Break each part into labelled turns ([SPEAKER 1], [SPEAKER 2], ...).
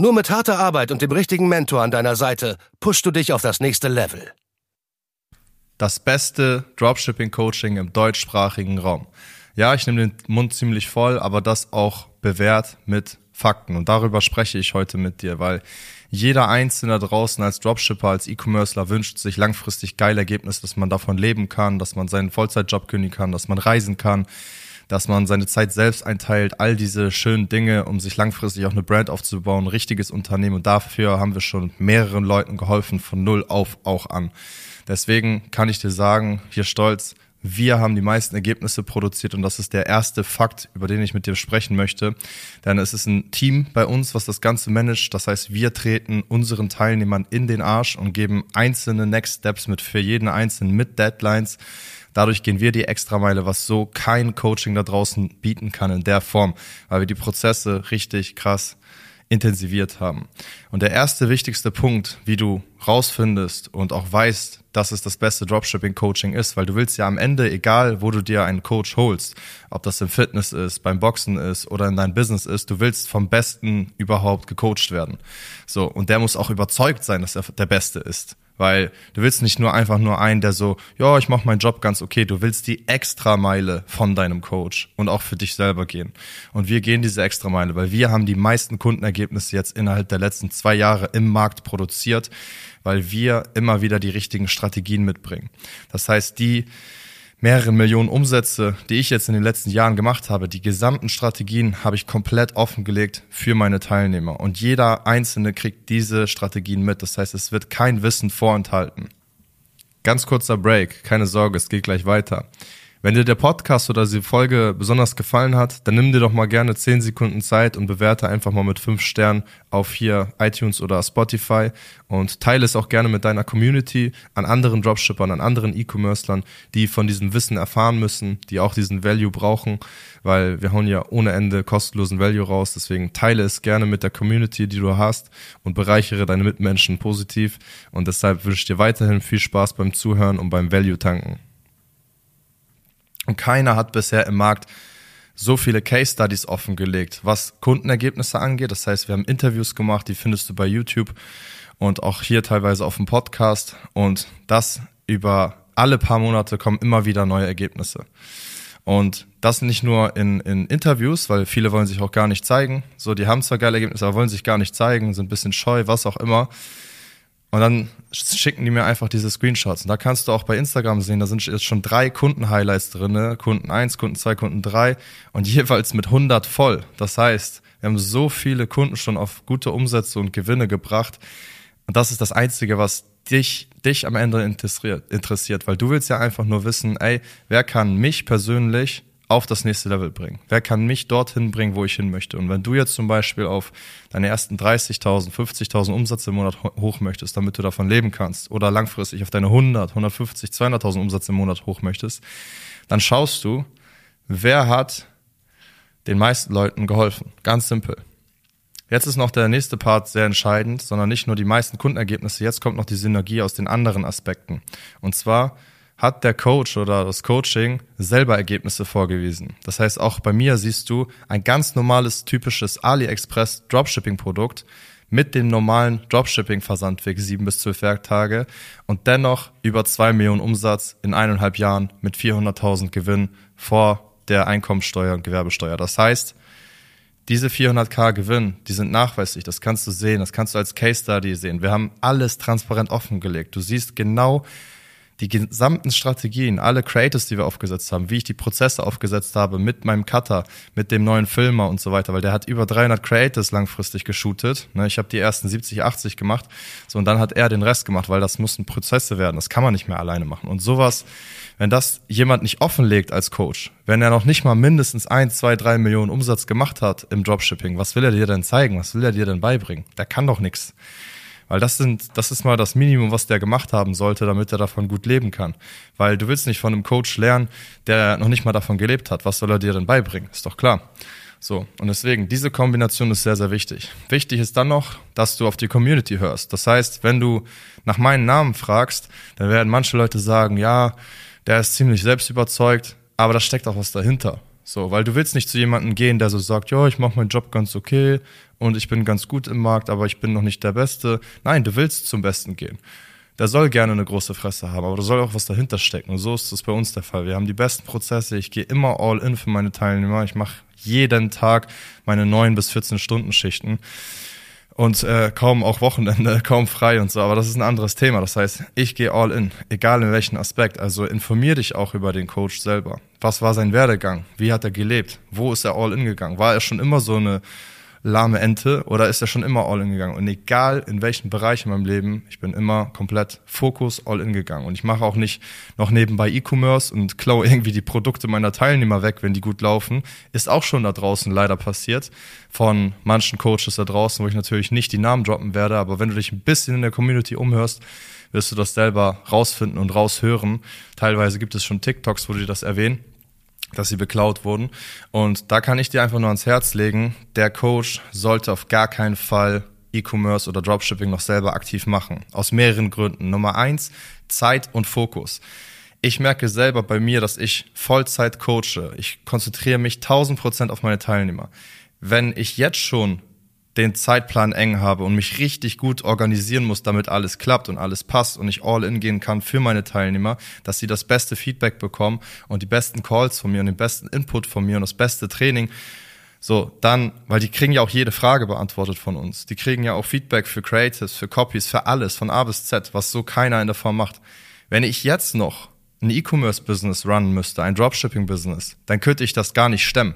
[SPEAKER 1] Nur mit harter Arbeit und dem richtigen Mentor an deiner Seite pushst du dich auf das nächste Level.
[SPEAKER 2] Das beste Dropshipping-Coaching im deutschsprachigen Raum. Ja, ich nehme den Mund ziemlich voll, aber das auch bewährt mit Fakten. Und darüber spreche ich heute mit dir, weil jeder Einzelne draußen als Dropshipper, als E-Commercer wünscht sich langfristig geile Ergebnisse, dass man davon leben kann, dass man seinen Vollzeitjob kündigen kann, dass man reisen kann, dass man seine Zeit selbst einteilt, all diese schönen Dinge, um sich langfristig auch eine Brand aufzubauen, ein richtiges Unternehmen. Und dafür haben wir schon mehreren Leuten geholfen, von null auf auch an. Deswegen kann ich dir sagen, hier stolz, wir haben die meisten Ergebnisse produziert und das ist der erste Fakt, über den ich mit dir sprechen möchte. Denn es ist ein Team bei uns, was das Ganze managt. Das heißt, wir treten unseren Teilnehmern in den Arsch und geben einzelne Next Steps mit für jeden einzelnen mit Deadlines Dadurch gehen wir die Extrameile, was so kein Coaching da draußen bieten kann in der Form, weil wir die Prozesse richtig krass intensiviert haben. Und der erste wichtigste Punkt, wie du rausfindest und auch weißt, dass es das beste Dropshipping-Coaching ist, weil du willst ja am Ende, egal wo du dir einen Coach holst, ob das im Fitness ist, beim Boxen ist oder in deinem Business ist, du willst vom Besten überhaupt gecoacht werden. So, und der muss auch überzeugt sein, dass er der Beste ist. Weil du willst nicht nur einfach nur einen, der so, ja, ich mache meinen Job ganz okay. Du willst die Extrameile von deinem Coach und auch für dich selber gehen. Und wir gehen diese Extrameile, weil wir haben die meisten Kundenergebnisse jetzt innerhalb der letzten zwei Jahre im Markt produziert, weil wir immer wieder die richtigen Strategien mitbringen. Das heißt, die mehrere Millionen Umsätze, die ich jetzt in den letzten Jahren gemacht habe, die gesamten Strategien habe ich komplett offengelegt für meine Teilnehmer. Und jeder Einzelne kriegt diese Strategien mit. Das heißt, es wird kein Wissen vorenthalten. Ganz kurzer Break, keine Sorge, es geht gleich weiter. Wenn dir der Podcast oder die Folge besonders gefallen hat, dann nimm dir doch mal gerne 10 Sekunden Zeit und bewerte einfach mal mit 5 Sternen auf hier iTunes oder Spotify und teile es auch gerne mit deiner Community an anderen Dropshippern, an anderen E-Commercern, die von diesem Wissen erfahren müssen, die auch diesen Value brauchen, weil wir hauen ja ohne Ende kostenlosen Value raus. Deswegen teile es gerne mit der Community, die du hast und bereichere deine Mitmenschen positiv. Und deshalb wünsche ich dir weiterhin viel Spaß beim Zuhören und beim Value tanken. Und keiner hat bisher im Markt so viele Case Studies offengelegt, was Kundenergebnisse angeht. Das heißt, wir haben Interviews gemacht, die findest du bei YouTube und auch hier teilweise auf dem Podcast. Und das über alle paar Monate kommen immer wieder neue Ergebnisse. Und das nicht nur in, in Interviews, weil viele wollen sich auch gar nicht zeigen. So, die haben zwar geile Ergebnisse, aber wollen sich gar nicht zeigen, sind ein bisschen scheu, was auch immer. Und dann schicken die mir einfach diese Screenshots. Und da kannst du auch bei Instagram sehen, da sind jetzt schon drei Kunden-Highlights drin. Kunden 1, Kunden 2, Kunden 3 und jeweils mit 100 voll. Das heißt, wir haben so viele Kunden schon auf gute Umsätze und Gewinne gebracht. Und das ist das Einzige, was dich, dich am Ende interessiert, interessiert, weil du willst ja einfach nur wissen, ey, wer kann mich persönlich auf das nächste Level bringen? Wer kann mich dorthin bringen, wo ich hin möchte? Und wenn du jetzt zum Beispiel auf deine ersten 30.000, 50.000 Umsätze im Monat hoch möchtest, damit du davon leben kannst, oder langfristig auf deine 100, 150, 200.000 Umsätze im Monat hoch möchtest, dann schaust du, wer hat den meisten Leuten geholfen. Ganz simpel. Jetzt ist noch der nächste Part sehr entscheidend, sondern nicht nur die meisten Kundenergebnisse, jetzt kommt noch die Synergie aus den anderen Aspekten. Und zwar, hat der Coach oder das Coaching selber Ergebnisse vorgewiesen. Das heißt, auch bei mir siehst du ein ganz normales, typisches AliExpress Dropshipping Produkt mit dem normalen Dropshipping-Versandweg sieben bis zwölf Werktage und dennoch über zwei Millionen Umsatz in eineinhalb Jahren mit 400.000 Gewinn vor der Einkommensteuer und Gewerbesteuer. Das heißt, diese 400k Gewinn, die sind nachweislich, das kannst du sehen, das kannst du als Case Study sehen. Wir haben alles transparent offengelegt. Du siehst genau, die gesamten Strategien, alle Creators, die wir aufgesetzt haben, wie ich die Prozesse aufgesetzt habe mit meinem Cutter, mit dem neuen Filmer und so weiter, weil der hat über 300 Creators langfristig geshootet. Ne, ich habe die ersten 70, 80 gemacht, so und dann hat er den Rest gemacht, weil das mussten Prozesse werden. Das kann man nicht mehr alleine machen. Und sowas, wenn das jemand nicht offenlegt als Coach, wenn er noch nicht mal mindestens ein, zwei, drei Millionen Umsatz gemacht hat im Dropshipping, was will er dir denn zeigen? Was will er dir denn beibringen? Der kann doch nichts. Weil das sind, das ist mal das Minimum, was der gemacht haben sollte, damit er davon gut leben kann. Weil du willst nicht von einem Coach lernen, der noch nicht mal davon gelebt hat. Was soll er dir denn beibringen? Ist doch klar. So, und deswegen, diese Kombination ist sehr, sehr wichtig. Wichtig ist dann noch, dass du auf die Community hörst. Das heißt, wenn du nach meinen Namen fragst, dann werden manche Leute sagen, ja, der ist ziemlich selbstüberzeugt, aber da steckt auch was dahinter. So, weil du willst nicht zu jemandem gehen, der so sagt, ja, ich mache meinen Job ganz okay und ich bin ganz gut im Markt, aber ich bin noch nicht der Beste. Nein, du willst zum Besten gehen. Der soll gerne eine große Fresse haben, aber da soll auch was dahinter stecken. Und so ist es bei uns der Fall. Wir haben die besten Prozesse. Ich gehe immer all in für meine Teilnehmer. Ich mache jeden Tag meine neun bis 14 Stunden Schichten und äh, kaum auch Wochenende, kaum frei und so. Aber das ist ein anderes Thema. Das heißt, ich gehe all in, egal in welchem Aspekt. Also informier dich auch über den Coach selber. Was war sein Werdegang? Wie hat er gelebt? Wo ist er all in gegangen? War er schon immer so eine lahme Ente oder ist er schon immer all in gegangen? Und egal in welchem Bereich in meinem Leben, ich bin immer komplett Fokus all in gegangen. Und ich mache auch nicht noch nebenbei E-Commerce und klaue irgendwie die Produkte meiner Teilnehmer weg, wenn die gut laufen. Ist auch schon da draußen leider passiert von manchen Coaches da draußen, wo ich natürlich nicht die Namen droppen werde. Aber wenn du dich ein bisschen in der Community umhörst, wirst du das selber rausfinden und raushören. Teilweise gibt es schon TikToks, wo die das erwähnen dass sie beklaut wurden. Und da kann ich dir einfach nur ans Herz legen, der Coach sollte auf gar keinen Fall E-Commerce oder Dropshipping noch selber aktiv machen. Aus mehreren Gründen. Nummer eins, Zeit und Fokus. Ich merke selber bei mir, dass ich Vollzeit coache. Ich konzentriere mich 1000 Prozent auf meine Teilnehmer. Wenn ich jetzt schon den Zeitplan eng habe und mich richtig gut organisieren muss, damit alles klappt und alles passt und ich all in gehen kann für meine Teilnehmer, dass sie das beste Feedback bekommen und die besten Calls von mir und den besten Input von mir und das beste Training. So, dann, weil die kriegen ja auch jede Frage beantwortet von uns. Die kriegen ja auch Feedback für Creatives, für Copies, für alles, von A bis Z, was so keiner in der Form macht. Wenn ich jetzt noch ein E-Commerce-Business runnen müsste, ein Dropshipping-Business, dann könnte ich das gar nicht stemmen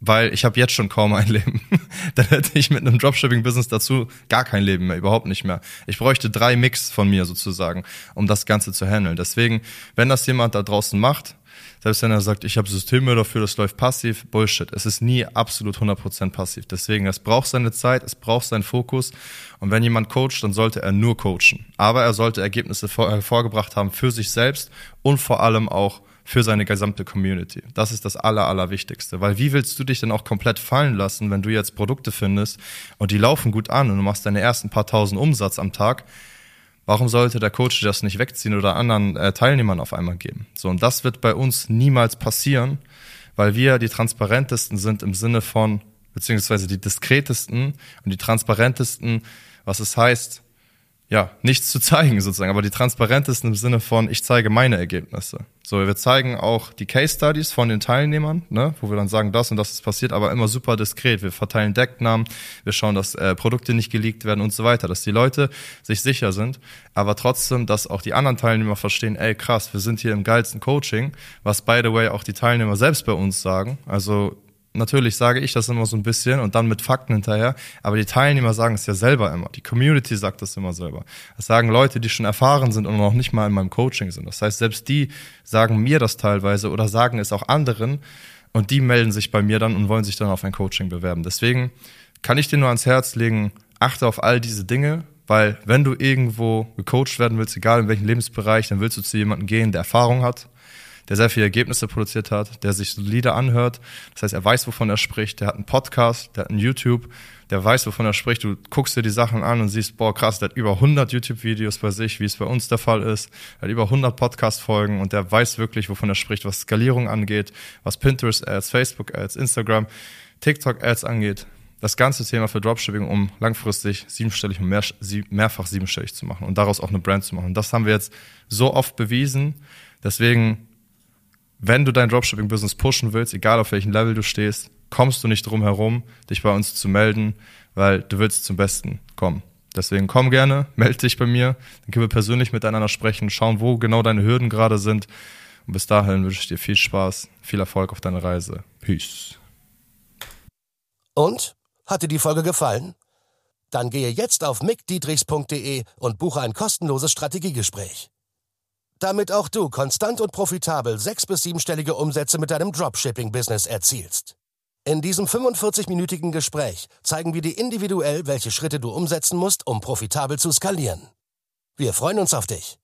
[SPEAKER 2] weil ich habe jetzt schon kaum ein Leben. Dann hätte ich mit einem Dropshipping-Business dazu gar kein Leben mehr, überhaupt nicht mehr. Ich bräuchte drei Mix von mir sozusagen, um das Ganze zu handeln. Deswegen, wenn das jemand da draußen macht, selbst wenn er sagt, ich habe Systeme dafür, das läuft passiv, Bullshit. Es ist nie absolut 100% passiv. Deswegen, es braucht seine Zeit, es braucht seinen Fokus. Und wenn jemand coacht, dann sollte er nur coachen. Aber er sollte Ergebnisse hervorgebracht haben für sich selbst und vor allem auch für seine gesamte Community. Das ist das Aller, Allerwichtigste. Weil wie willst du dich denn auch komplett fallen lassen, wenn du jetzt Produkte findest und die laufen gut an und du machst deine ersten paar tausend Umsatz am Tag? Warum sollte der Coach das nicht wegziehen oder anderen äh, Teilnehmern auf einmal geben? So, und das wird bei uns niemals passieren, weil wir die transparentesten sind im Sinne von, beziehungsweise die diskretesten und die transparentesten, was es heißt, ja, nichts zu zeigen sozusagen, aber die transparentesten im Sinne von, ich zeige meine Ergebnisse. So, wir zeigen auch die Case Studies von den Teilnehmern, ne, wo wir dann sagen, das und das ist passiert, aber immer super diskret. Wir verteilen Decknamen, wir schauen, dass äh, Produkte nicht geleakt werden und so weiter, dass die Leute sich sicher sind, aber trotzdem, dass auch die anderen Teilnehmer verstehen, ey krass, wir sind hier im geilsten Coaching, was by the way auch die Teilnehmer selbst bei uns sagen. Also Natürlich sage ich das immer so ein bisschen und dann mit Fakten hinterher, aber die Teilnehmer sagen es ja selber immer. Die Community sagt das immer selber. Das sagen Leute, die schon erfahren sind und noch nicht mal in meinem Coaching sind. Das heißt, selbst die sagen mir das teilweise oder sagen es auch anderen und die melden sich bei mir dann und wollen sich dann auf ein Coaching bewerben. Deswegen kann ich dir nur ans Herz legen, achte auf all diese Dinge, weil wenn du irgendwo gecoacht werden willst, egal in welchem Lebensbereich, dann willst du zu jemandem gehen, der Erfahrung hat, der sehr viele Ergebnisse produziert hat, der sich solide anhört. Das heißt, er weiß, wovon er spricht. Der hat einen Podcast, der hat einen YouTube, der weiß, wovon er spricht. Du guckst dir die Sachen an und siehst, boah, krass, der hat über 100 YouTube-Videos bei sich, wie es bei uns der Fall ist. Er hat über 100 Podcast-Folgen und der weiß wirklich, wovon er spricht, was Skalierung angeht, was Pinterest-Ads, Facebook-Ads, Instagram, TikTok-Ads angeht. Das ganze Thema für Dropshipping, um langfristig siebenstellig und mehr, mehrfach siebenstellig zu machen und daraus auch eine Brand zu machen. Und das haben wir jetzt so oft bewiesen. Deswegen wenn du dein Dropshipping-Business pushen willst, egal auf welchem Level du stehst, kommst du nicht drum herum, dich bei uns zu melden, weil du willst zum Besten kommen. Deswegen komm gerne, melde dich bei mir, dann können wir persönlich miteinander sprechen, schauen, wo genau deine Hürden gerade sind. Und bis dahin wünsche ich dir viel Spaß, viel Erfolg auf deiner Reise. Peace.
[SPEAKER 1] Und? Hat dir die Folge gefallen? Dann gehe jetzt auf mickdietrichs.de und buche ein kostenloses Strategiegespräch damit auch du konstant und profitabel sechs- bis siebenstellige Umsätze mit deinem Dropshipping-Business erzielst. In diesem 45-minütigen Gespräch zeigen wir dir individuell, welche Schritte du umsetzen musst, um profitabel zu skalieren. Wir freuen uns auf dich.